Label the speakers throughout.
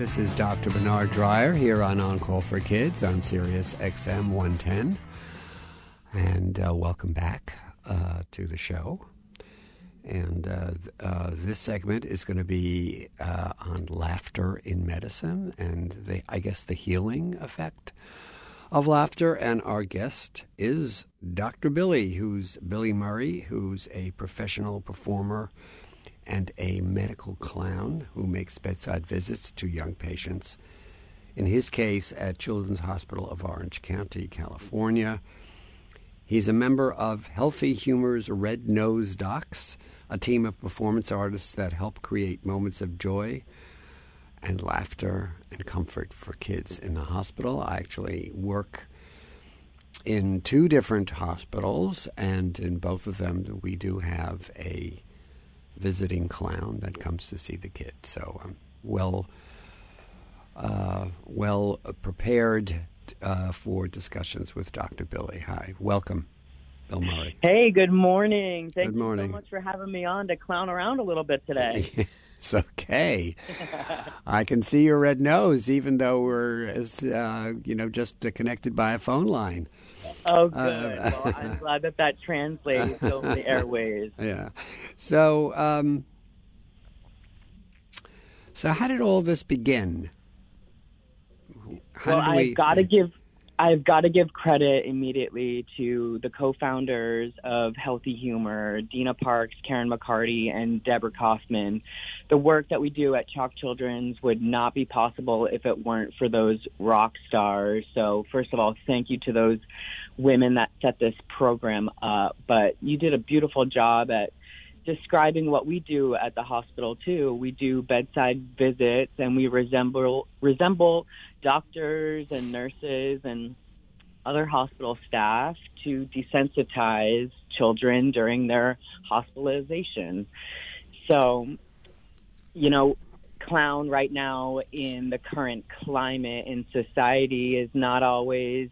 Speaker 1: This is Dr. Bernard Dreyer here on On Call for Kids on Sirius XM 110. And uh, welcome back uh, to the show. And uh, uh, this segment is going to be uh, on laughter in medicine and the, I guess the healing effect of laughter. And our guest is Dr. Billy, who's Billy Murray, who's a professional performer and a medical clown who makes bedside visits to young patients. In his case, at Children's Hospital of Orange County, California. He's a member of Healthy Humor's Red Nose Docs, a team of performance artists that help create moments of joy and laughter and comfort for kids in the hospital. I actually work in two different hospitals, and in both of them, we do have a visiting clown that comes to see the kid. So I'm well, uh, well prepared uh, for discussions with Dr. Billy. Hi, welcome, Bill Murray.
Speaker 2: Hey, good morning. Thank
Speaker 1: Good
Speaker 2: you
Speaker 1: morning.
Speaker 2: so much for having me on to clown around a little bit today.
Speaker 1: It's okay. I can see your red nose, even though we're, as, uh, you know, just connected by a phone line.
Speaker 2: Oh, good.
Speaker 1: Uh,
Speaker 2: well, I'm glad that that translates over the airways.
Speaker 1: Yeah. So, um, so how did all this begin? How
Speaker 2: well,
Speaker 1: we-
Speaker 2: I've got to give I've got to give credit immediately to the co-founders of Healthy Humor, Dina Parks, Karen McCarty, and Deborah Kaufman. The work that we do at CHOC Children's would not be possible if it weren't for those rock stars. So, first of all, thank you to those women that set this program up. But you did a beautiful job at describing what we do at the hospital too. We do bedside visits and we resemble resemble doctors and nurses and other hospital staff to desensitize children during their hospitalization. So, you know, clown right now in the current climate in society is not always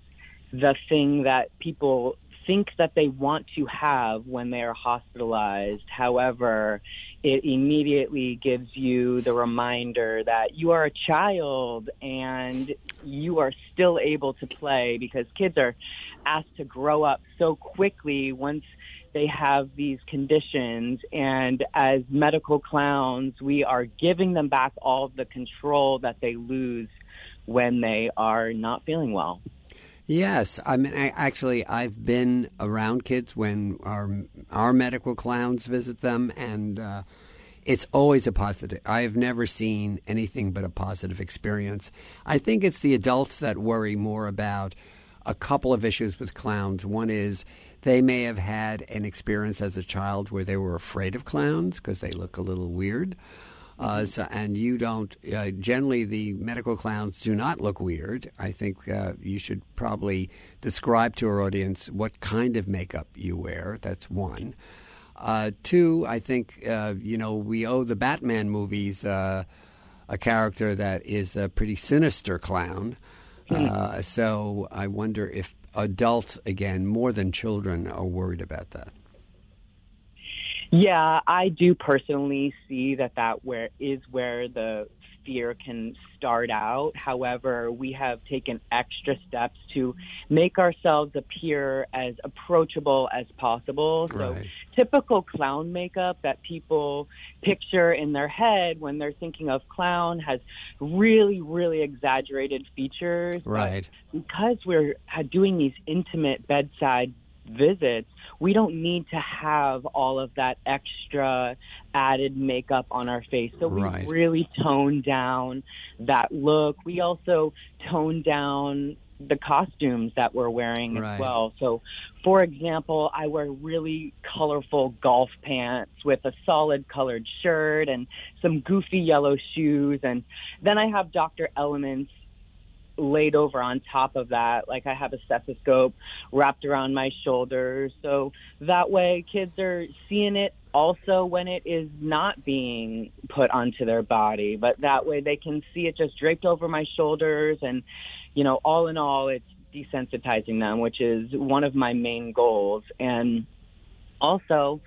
Speaker 2: the thing that people think that they want to have when they are hospitalized. However, it immediately gives you the reminder that you are a child and you are still able to play because kids are asked to grow up so quickly once they have these conditions and as medical clowns we are giving them back all the control that they lose when they are not feeling well.
Speaker 1: Yes, I mean, I, actually, I've been around kids when our our medical clowns visit them, and uh, it's always a positive. I have never seen anything but a positive experience. I think it's the adults that worry more about a couple of issues with clowns. One is they may have had an experience as a child where they were afraid of clowns because they look a little weird. Uh, so, and you don't. Uh, generally, the medical clowns do not look weird. I think uh, you should probably describe to our audience what kind of makeup you wear. That's one. Uh, two, I think uh, you know we owe the Batman movies uh, a character that is a pretty sinister clown. Uh, so I wonder if adults, again, more than children, are worried about that.
Speaker 2: Yeah, I do personally see that that where is where the fear can start out. However, we have taken extra steps to make ourselves appear as approachable as possible. So typical clown makeup that people picture in their head when they're thinking of clown has really, really exaggerated features. But
Speaker 1: Right.
Speaker 2: because we're uh, doing these intimate bedside visits, we don't need to have all of that extra added makeup on our face. So we really tone down that look. We also tone down the costumes that we're wearing
Speaker 1: Right.
Speaker 2: as well. So, for example, I wear really colorful golf pants with a solid colored shirt and some goofy yellow shoes. And then I have Dr. Elements laid over on top of that. Like I have a stethoscope wrapped around my shoulders. So that way kids are seeing it also when it is not being put onto their body. But that way they can see it just draped over my shoulders. And, you know, all in all, it's desensitizing them, which is one of my main goals. And also,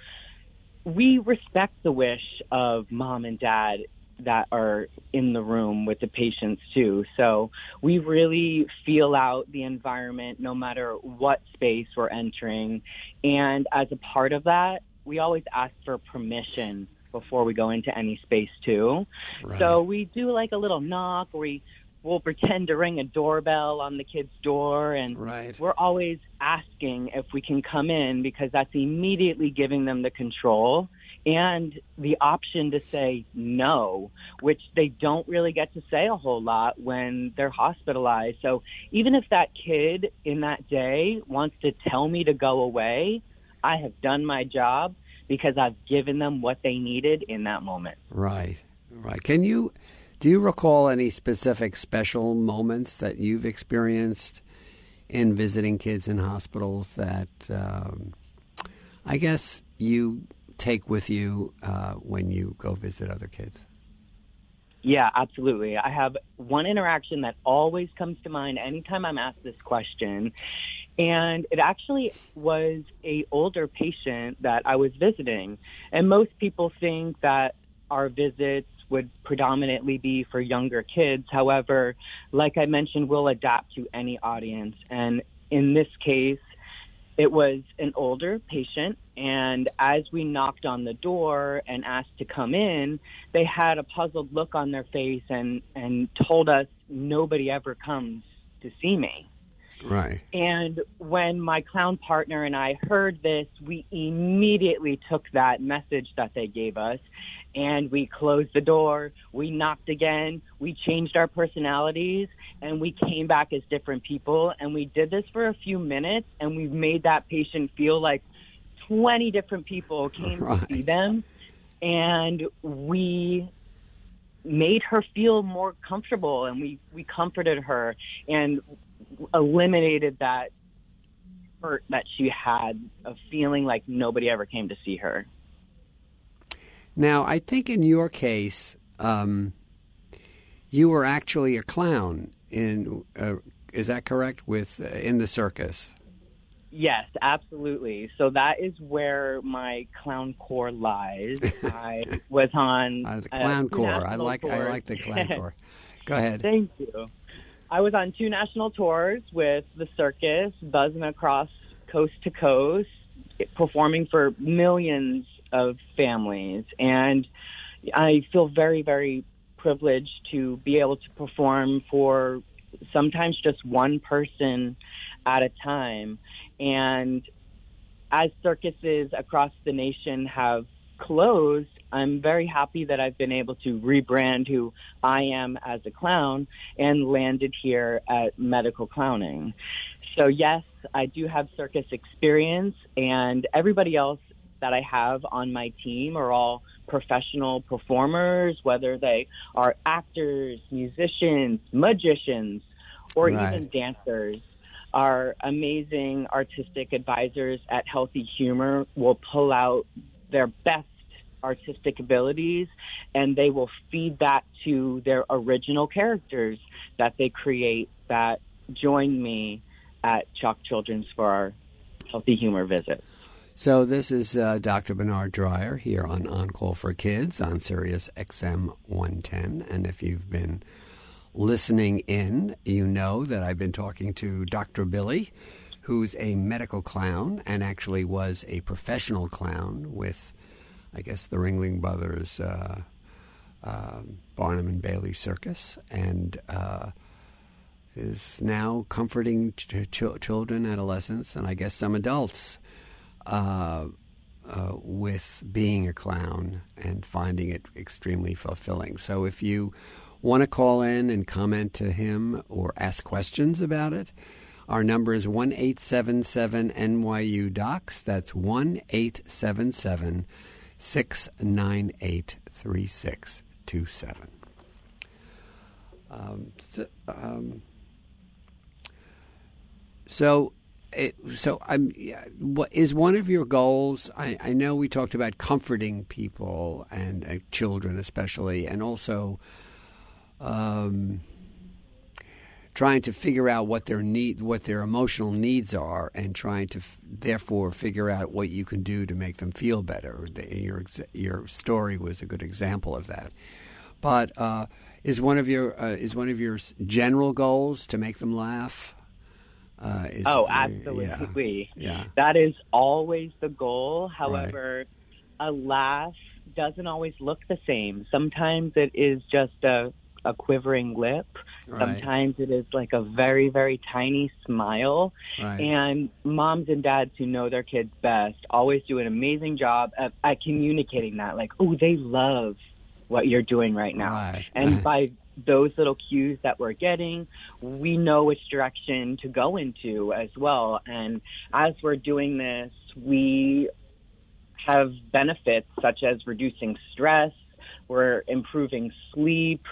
Speaker 2: we respect the wish of mom and dad that are in the room with the patients too. So we really feel out the environment no matter what space we're entering. And as a part of that, we always ask for permission before we go into any space too. Right. So we do like a little knock, we we'll pretend to ring a doorbell on the kid's door and
Speaker 1: right.
Speaker 2: we're always asking if we can come in because that's immediately giving them the control and the option to say no, which they don't really get to say a whole lot when they're hospitalized. So even if that kid in that day wants to tell me to go away, I have done my job because I've given them what they needed in that moment.
Speaker 1: Right. Right. Can you do you recall any specific special moments that you've experienced in visiting kids in hospitals that um, I guess you take with you uh, when you go visit other kids?
Speaker 2: Yeah, absolutely. I have one interaction that always comes to mind anytime I'm asked this question. And it actually was a older patient that I was visiting. And most people think that our visits would predominantly be for younger kids. However, like I mentioned, we'll adapt to any audience. And in this case, it was an older patient, and as we knocked on the door and asked to come in, they had a puzzled look on their face and, and told us nobody ever comes to see me.
Speaker 1: Right.
Speaker 2: And when my clown partner and I heard this, we immediately took that message that they gave us and we closed the door. We knocked again. We changed our personalities and we came back as different people. And we did this for a few minutes and we made that patient feel like 20 different people came right. to see them. And we made her feel more comfortable and we, we comforted her and eliminated that hurt that she had of feeling like nobody ever came to see her.
Speaker 1: Now, I think in your case, um, you were actually a clown. In uh, is that correct? With uh, in the circus.
Speaker 2: Yes, absolutely. So that is where my clown core lies. I was on
Speaker 1: uh, the clown core. I like tours. I like the clown core. Go ahead.
Speaker 2: Thank you. I was on two national tours with the circus, buzzing across coast to coast, performing for millions of families. And I feel very, very privileged to be able to perform for sometimes just one person at a time. And as circuses across the nation have closed, I'm very happy that I've been able to rebrand who I am as a clown and landed here at medical clowning. So yes, I do have circus experience and everybody else that I have on my team are all professional performers, whether they are actors, musicians, magicians, or right. even dancers. Our amazing artistic advisors at Healthy Humor will pull out their best artistic abilities and they will feed that to their original characters that they create that join me at CHOC Children's for our Healthy Humor visit.
Speaker 1: So this is uh, Dr. Bernard Dreyer here on On Call for Kids on Sirius XM 110. And if you've been listening in, you know that I've been talking to Dr. Billy, who's a medical clown and actually was a professional clown with, I guess, the Ringling Brothers uh, uh, Barnum and Bailey Circus, and uh, is now comforting ch- ch- children, adolescents, and I guess some adults uh, uh, with being a clown and finding it extremely fulfilling. So if you want to call in and comment to him or ask questions about it, our number is 1 877 NYU Docs. That's 1 877 698 3627. Um, so, um, so it, so I'm. What is one of your goals? I, I know we talked about comforting people and uh, children, especially, and also um, trying to figure out what their need, what their emotional needs are, and trying to f- therefore figure out what you can do to make them feel better. The, your your story was a good example of that. But uh, is one of your uh, is one of your general goals to make them laugh?
Speaker 2: Uh, is, oh, absolutely.
Speaker 1: Yeah. yeah.
Speaker 2: That is always the goal. However, right. a laugh doesn't always look the same. Sometimes it is just a, a quivering lip. Right. Sometimes it is like a very, very tiny smile. Right. And moms and dads who know their kids best always do an amazing job at, at communicating that. Like, oh, they love what you're doing right now. And by those little cues that we're getting, we know which direction to go into as well. And as we're doing this, we have benefits such as reducing stress, we're improving sleep,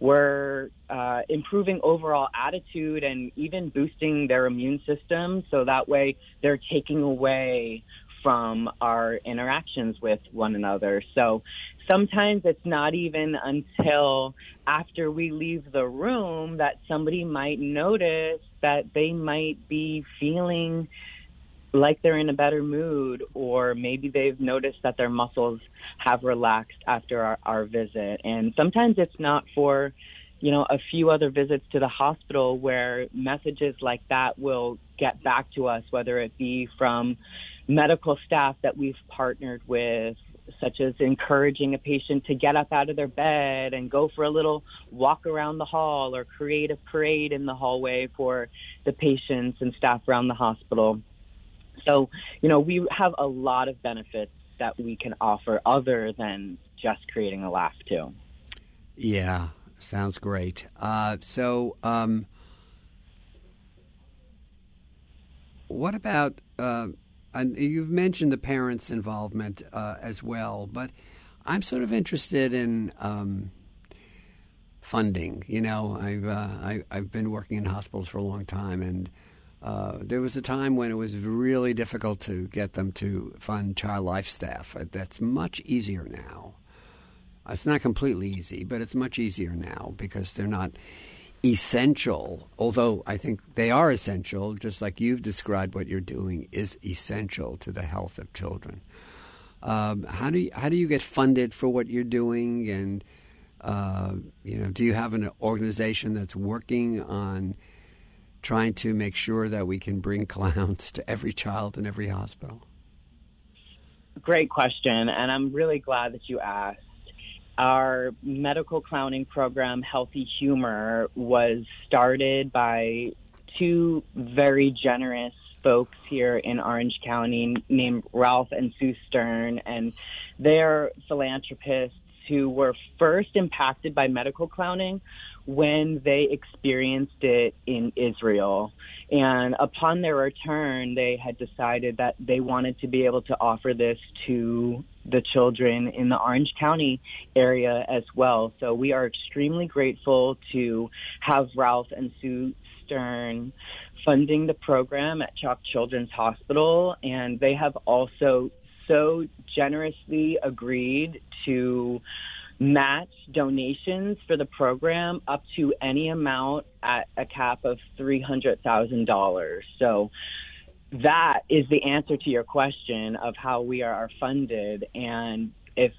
Speaker 2: we're uh, improving overall attitude and even boosting their immune system so that way they're taking away from our interactions with one another. So sometimes it's not even until after we leave the room that somebody might notice that they might be feeling like they're in a better mood or maybe they've noticed that their muscles have relaxed after our, our visit. And sometimes it's not for, you know, a few other visits to the hospital where messages like that will get back to us, whether it be from medical staff that we've partnered with, such as encouraging a patient to get up out of their bed and go for a little walk around the hall or create a parade in the hallway for the patients and staff around the hospital. So, you know, we have a lot of benefits that we can offer other than just creating a laugh, too.
Speaker 1: Yeah, sounds great. Uh, so, um, what about, uh, and you've mentioned the parents' involvement uh, as well, but I'm sort of interested in um, funding. You know, I've, uh, I, I've been working in hospitals for a long time, and uh, there was a time when it was really difficult to get them to fund child life staff. Uh, that's much easier now. It's not completely easy, but it's much easier now because they're not essential. Although I think they are essential, just like you've described what you're doing is essential to the health of children. Um, how do you, how do you get funded for what you're doing, and uh, you know, do you have an organization that's working on trying to make sure that we can bring clowns to every child in every hospital?
Speaker 2: Great question, and I'm really glad that you asked. Our medical clowning program, Healthy Humor, was started by two very generous folks here in Orange County named Ralph and Sue Stern, and they're philanthropists who were first impacted by medical clowning when they experienced it in Israel. And upon their return, they had decided that they wanted to be able to offer this to the children in the Orange County area as well. So we are extremely grateful to have Ralph and Sue Stern funding the program at CHOC Children's Hospital. And they have also so generously agreed to match donations for the program up to any amount at a cap of $300,000. So that is the answer to your question of how we are funded. And if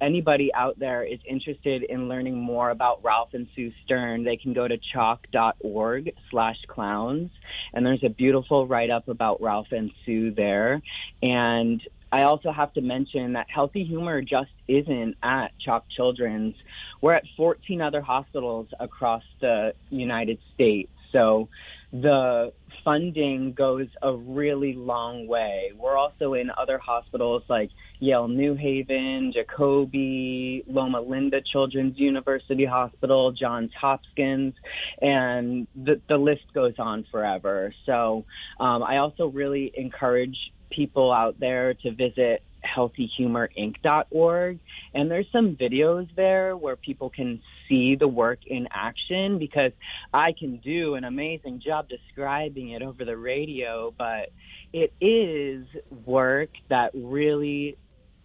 Speaker 2: anybody out there is interested in learning more about Ralph and Sue Stern, they can go to choc.org slash clowns. And there's a beautiful write up about Ralph and Sue there. And I also have to mention that healthy humor just isn't at CHOC Children's. We're at 14 other hospitals across the United States. So the funding goes a really long way. We're also in other hospitals like Yale New Haven, Jacobi, Loma Linda Children's University Hospital, Johns Hopkins, and the, the list goes on forever. So um, I also really encourage people out there to visit healthyhumorinc.org. And there's some videos there where people can see the work in action because I can do an amazing job describing it over the radio, but it is work that really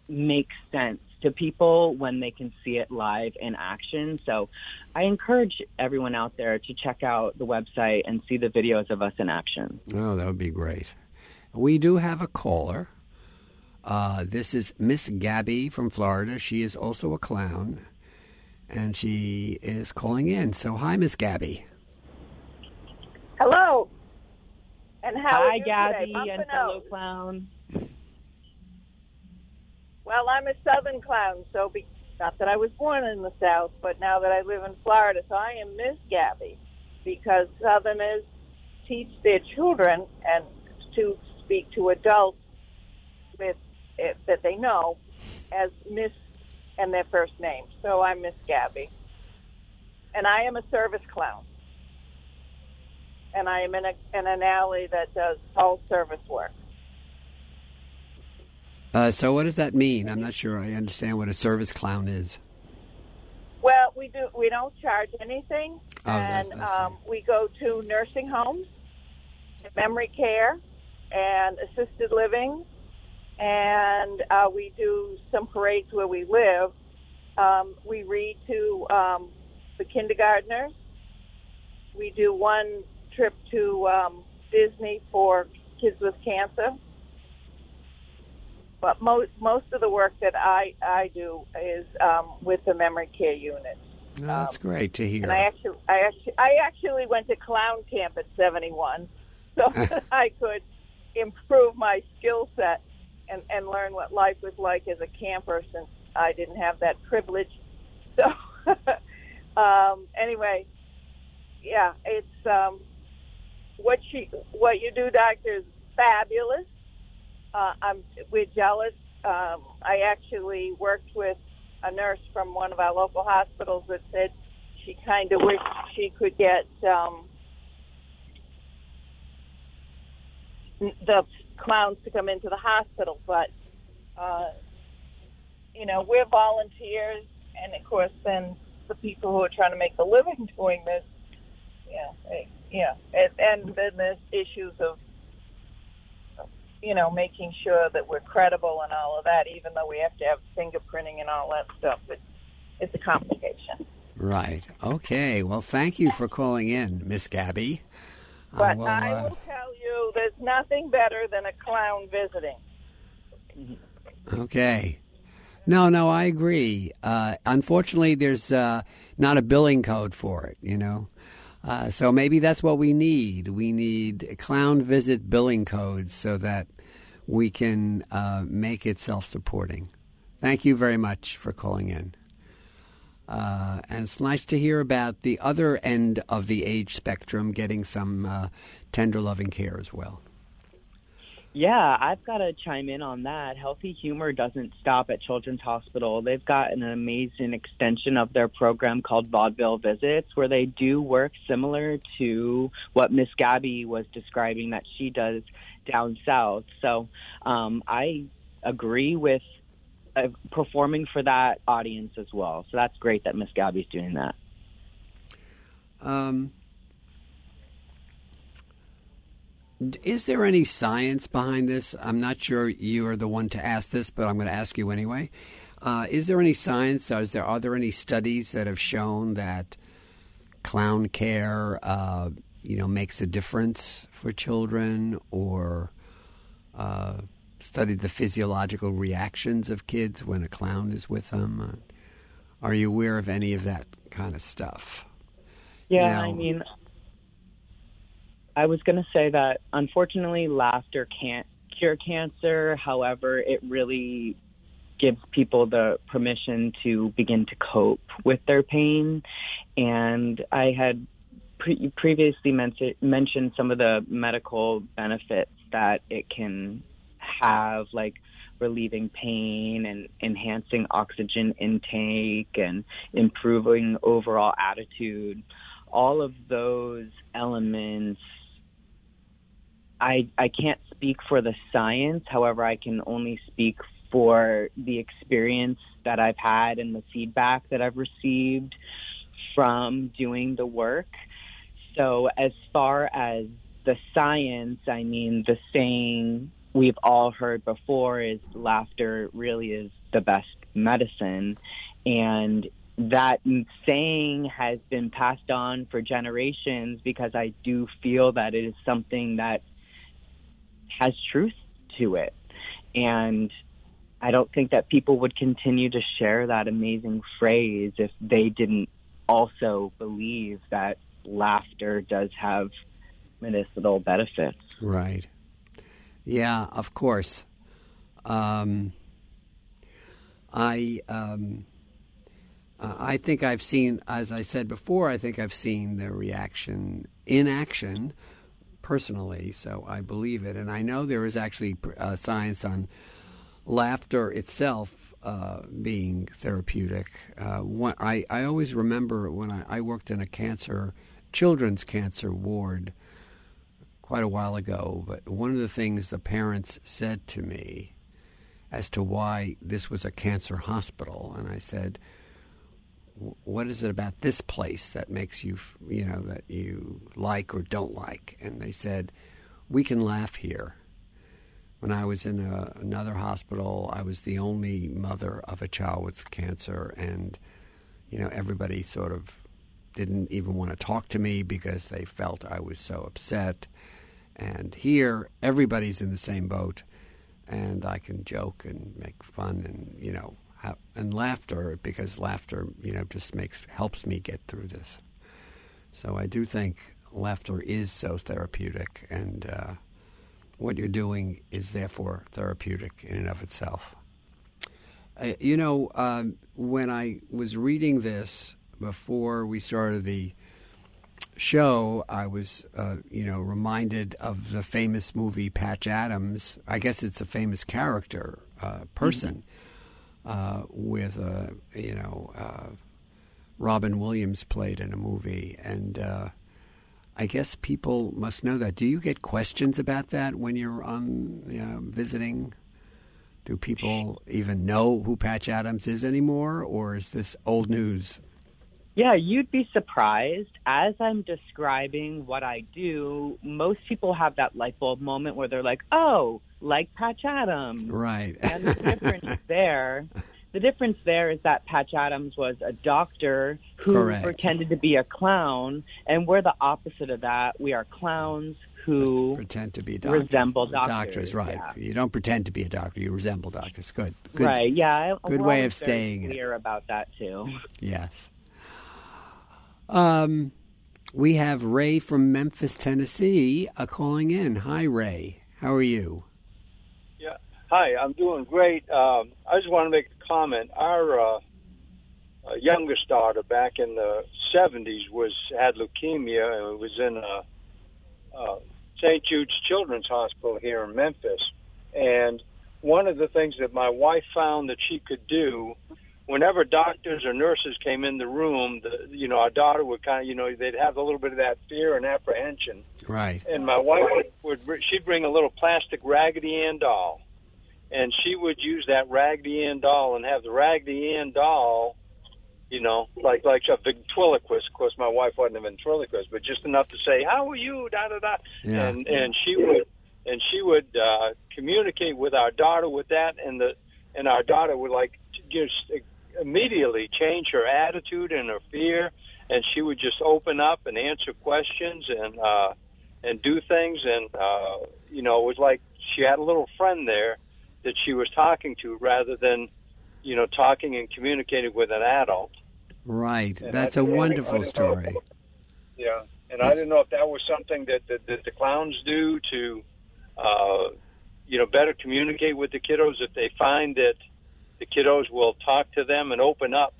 Speaker 2: makes sense to people when they can see it live in action. So I encourage everyone out there to check out the website and see the videos of us in action.
Speaker 1: Oh, that would be great. We do have a caller. Uh, this is Miss Gabby from Florida. She is also a clown. and she is calling in. So, hi, Miss Gabby.
Speaker 3: Hello. And how
Speaker 2: Hi,
Speaker 3: are you
Speaker 2: Gabby
Speaker 3: today?
Speaker 2: and
Speaker 3: Bumping
Speaker 2: fellow
Speaker 3: out.
Speaker 2: clown.
Speaker 3: Well, I'm a Southern clown, so be, not that I was born in the South, but now that I live in Florida, so I am Miss Gabby because Southerners teach their children and to speak to adults with it, that they know as Miss and their first name. So I'm Miss Gabby, and I am a service clown, and I am in, a, in an alley that does all service work.
Speaker 1: Uh, so, what does that mean? I'm not sure I understand what a service clown is.
Speaker 3: Well, we do. We don't charge anything,
Speaker 1: Oh,
Speaker 3: and
Speaker 1: I see.
Speaker 3: um, we go to nursing homes, memory care, and assisted living, and uh, we do some parades where we live. Um, we read to um, the kindergartners. We do one trip to um, Disney for kids with cancer. But most most of the work that I I do is um, with the memory care unit.
Speaker 1: No, that's great to hear.
Speaker 3: And I actually, I actually, I actually went to clown camp at 71, so that I could improve my skill set and and learn what life was like as a camper, since I didn't have that privilege. So, um, anyway, yeah, it's um, what she, what you do, doctor, is fabulous. Uh, I'm, we're jealous. Um, I actually worked with a nurse from one of our local hospitals that said she kind of wished she could get um, the clowns to come into the hospital, but uh, you know we're volunteers, and of course then the people who are trying to make a living doing this, yeah, they, yeah, and, and then there's issues of you know, making sure that we're credible and all of that, even though we have to have fingerprinting and all that stuff. It's, it's a complication.
Speaker 1: Right. Okay. Well, thank you for calling in, Miss Gabby.
Speaker 3: But
Speaker 1: well,
Speaker 3: I
Speaker 1: uh,
Speaker 3: will there's nothing better than a clown visiting.
Speaker 1: Okay. No, no, I agree. Uh, unfortunately, there's uh, not a billing code for it, you know. Uh, so maybe that's what we need. We need clown visit billing codes so that we can uh, make it self supporting. Thank you very much for calling in. Uh, and it's nice to hear about the other end of the age spectrum getting some uh, tender loving care as well.
Speaker 2: Yeah, I've got to chime in on that. Healthy Humor doesn't stop at Children's Hospital. They've got an amazing extension of their program called Vaudeville Visits, where they do work similar to what Miss Gabby was describing that she does down south. So um, I agree with uh, performing for that audience as well. So that's great that Miss Gabby's doing that.
Speaker 1: Um, is there any science behind this? I'm not sure you are the one to ask this, but I'm going to ask you anyway. Uh, is there any science? Or is there are there any studies that have shown that clown care, uh, you know, makes a difference for children, or uh, studied the physiological reactions of kids when a clown is with them? Uh, are you aware of any of that kind of stuff?
Speaker 2: Yeah,
Speaker 1: Now-
Speaker 2: I mean, I was going to say that unfortunately, laughter can't cure cancer. However, it really gives people the permission to begin to cope with their pain. And I had pre- previously men- mentioned some of the medical benefits that it can have, like relieving pain and enhancing oxygen intake and improving overall attitude. All of those elements I I can't speak for the science. However, I can only speak for the experience that I've had and the feedback that I've received from doing the work. So, as far as the science, I mean, the saying we've all heard before is laughter really is the best medicine. And that saying has been passed on for generations because I do feel that it is something that has truth to it. And I don't think that people would continue to share that amazing phrase if they didn't also believe that laughter does have medicinal benefits.
Speaker 1: Right. Yeah, of course. Um, I um, I think I've seen, as I said before, I think I've seen the reaction in action personally, so I believe it. And I know there is actually uh, science on laughter itself uh, being therapeutic. Uh, I, I always remember when I, I worked in a cancer, children's cancer ward quite a while ago, but one of the things the parents said to me as to why this was a cancer hospital, and I said, what is it about this place that makes you, you know, that you like or don't like? And they said, we can laugh here. When I was in a, another hospital, I was the only mother of a child with cancer, and you know, everybody sort of didn't even want to talk to me because they felt I was so upset. And here, everybody's in the same boat, and I can joke and make fun, and you know, and laughter because laughter, you know, just makes helps me get through this. So I do think laughter is so therapeutic, and uh, what you're doing is therefore therapeutic in and of itself. Uh, you know, um, when I was reading this before we started the show, I was, uh, you know, reminded of the famous movie Patch Adams. I guess it's a famous character, uh, person. Mm-hmm uh, with a you know uh, Robin Williams played in a movie, and uh, I guess people must know that. Do you get questions about that when you're on you know, visiting? Do people even know who Patch Adams is anymore, or is this old news?
Speaker 2: Yeah, you'd be surprised. As I'm describing what I do, most people have that light bulb moment where they're like, "Oh, like Patch Adams.
Speaker 1: Right.
Speaker 2: and the difference there, the difference there is that Patch Adams was a doctor who
Speaker 1: Correct.
Speaker 2: pretended to be a clown, and we're the opposite of that. We are clowns who
Speaker 1: pretend to be doctors.
Speaker 2: resemble doctors.
Speaker 1: Doctors, right?
Speaker 2: Yeah.
Speaker 1: You don't pretend to be a doctor; you resemble doctors. Good. Good.
Speaker 2: Right? Yeah.
Speaker 1: Good way of staying.
Speaker 2: Clear about that too.
Speaker 1: Yes. Um, we have Ray from Memphis, Tennessee, uh, calling in. Hi, Ray. How are you? Yeah.
Speaker 4: Hi, I'm doing great. Um, I just want to make a comment. Our uh, uh, youngest daughter, back in the '70s, was had leukemia and was in a, uh, St. Jude's Children's Hospital here in Memphis. And one of the things that my wife found that she could do, whenever doctors or nurses came in the room, the, you know, our daughter would kind of, you know, they'd have a little bit of that fear and apprehension.
Speaker 1: Right.
Speaker 4: And my wife would, would she'd bring a little plastic Raggedy Ann doll and she would use that Raggedy Ann doll and have the Raggedy Ann doll, you know, like like a ventriloquist. Of course, my wife wasn't a ventriloquist, but just enough to say, "How are you?" Da da da.
Speaker 1: Yeah.
Speaker 4: And and she would and she would uh, communicate with our daughter with that, and the and our daughter would like just immediately change her attitude and her fear, and she would just open up and answer questions and uh, and do things, and uh, you know, it was like she had a little friend there that she was talking to rather than, you know, talking and communicating with an adult.
Speaker 1: Right.
Speaker 4: And
Speaker 1: That's a wonderful
Speaker 4: know-
Speaker 1: story.
Speaker 4: Yeah, and I didn't know if that was something that, that, that the clowns do to, uh, you know, better communicate with the kiddos. If they find that the kiddos will talk to them and open up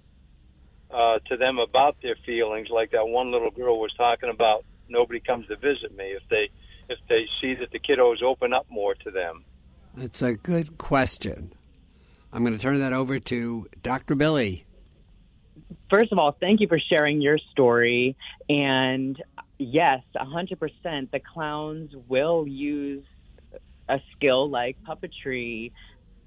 Speaker 4: uh, to them about their feelings, like that one little girl was talking about. Nobody comes to visit me. If they if they see that the kiddos open up more to them.
Speaker 1: It's a good question. I'm going to turn that over to Dr. Billy.
Speaker 2: First of all, thank you for sharing your story. And yes, 100%, the clowns will use a skill like puppetry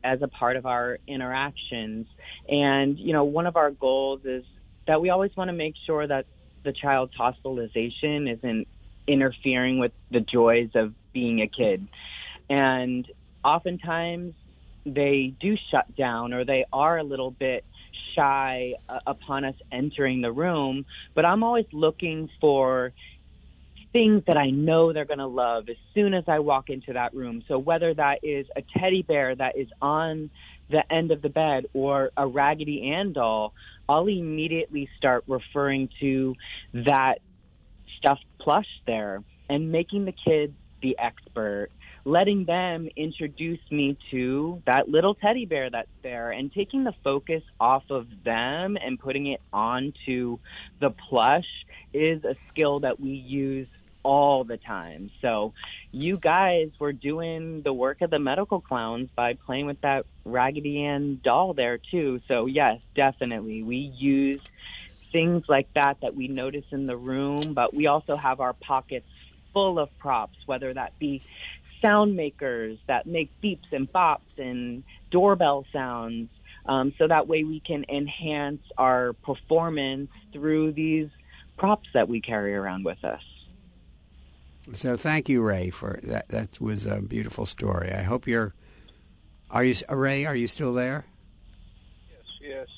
Speaker 2: as a part of our interactions. And, you know, one of our goals is that we always want to make sure that the child's hospitalization isn't interfering with the joys of being a kid. And oftentimes they do shut down or they are a little bit shy uh, upon us entering the room, but I'm always looking for things that I know they're going to love as soon as I walk into that room. So whether that is a teddy bear that is on the end of the bed or a Raggedy Ann doll, I'll immediately start referring to that stuffed plush there and making the kids the expert, letting them introduce me to that little teddy bear that's there and taking the focus off of them and putting it onto the plush is a skill that we use all the time. So you guys were doing the work of the medical clowns by playing with that Raggedy Ann doll there too. So yes, definitely. We use things like that that we notice in the room, but we also have our pockets full of props, whether that be sound makers that make beeps and bops and doorbell sounds. Um, so that way we can enhance our performance through these props that we carry around with us.
Speaker 1: So thank you, Ray, for that. That was a beautiful story. I hope you're. Are you Ray? Are you still there?
Speaker 4: Yes, yes.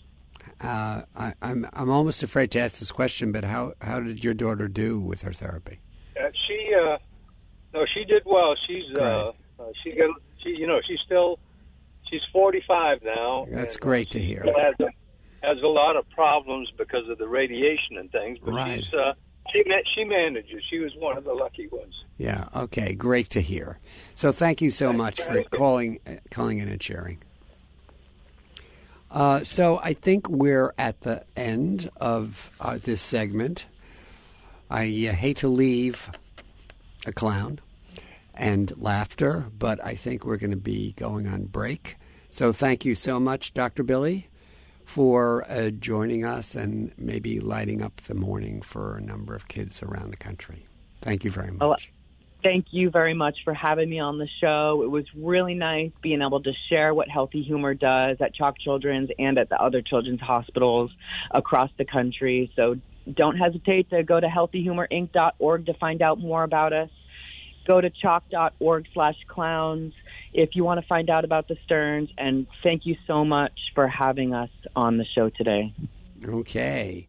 Speaker 1: Uh, I, I'm I'm almost afraid to ask this question, but how how did your daughter do with her therapy?
Speaker 4: Uh, she, uh, no, she did well. She's, uh, uh, she got, she, you know, she's still, she's 45 now.
Speaker 1: That's
Speaker 4: uh,
Speaker 1: great to hear.
Speaker 4: Has a, has a lot of problems because of the radiation and things, but
Speaker 1: Right.
Speaker 4: she's, uh, she ma- she manages. She was one of the lucky ones.
Speaker 1: Yeah. Okay. Great to hear. So thank you so
Speaker 4: Thanks,
Speaker 1: much for calling uh, calling in and sharing. Uh, so I think we're at the end of uh, this segment. I uh, hate to leave a clown and laughter, but I think we're going to be going on break. So thank you so much, Dr. Billy, for uh, joining us and maybe lighting up the morning for a number of kids around the country. Thank you very much.
Speaker 2: Oh, Thank you very much for having me on the show. It was really nice being able to share what Healthy Humor does at CHOC Children's and at the other children's hospitals across the country. So don't hesitate to go to healthyhumorinc.org to find out more about us. Go to choc.org slash clowns if you want to find out about the Sterns. And thank you so much for having us on the show today.
Speaker 1: Okay.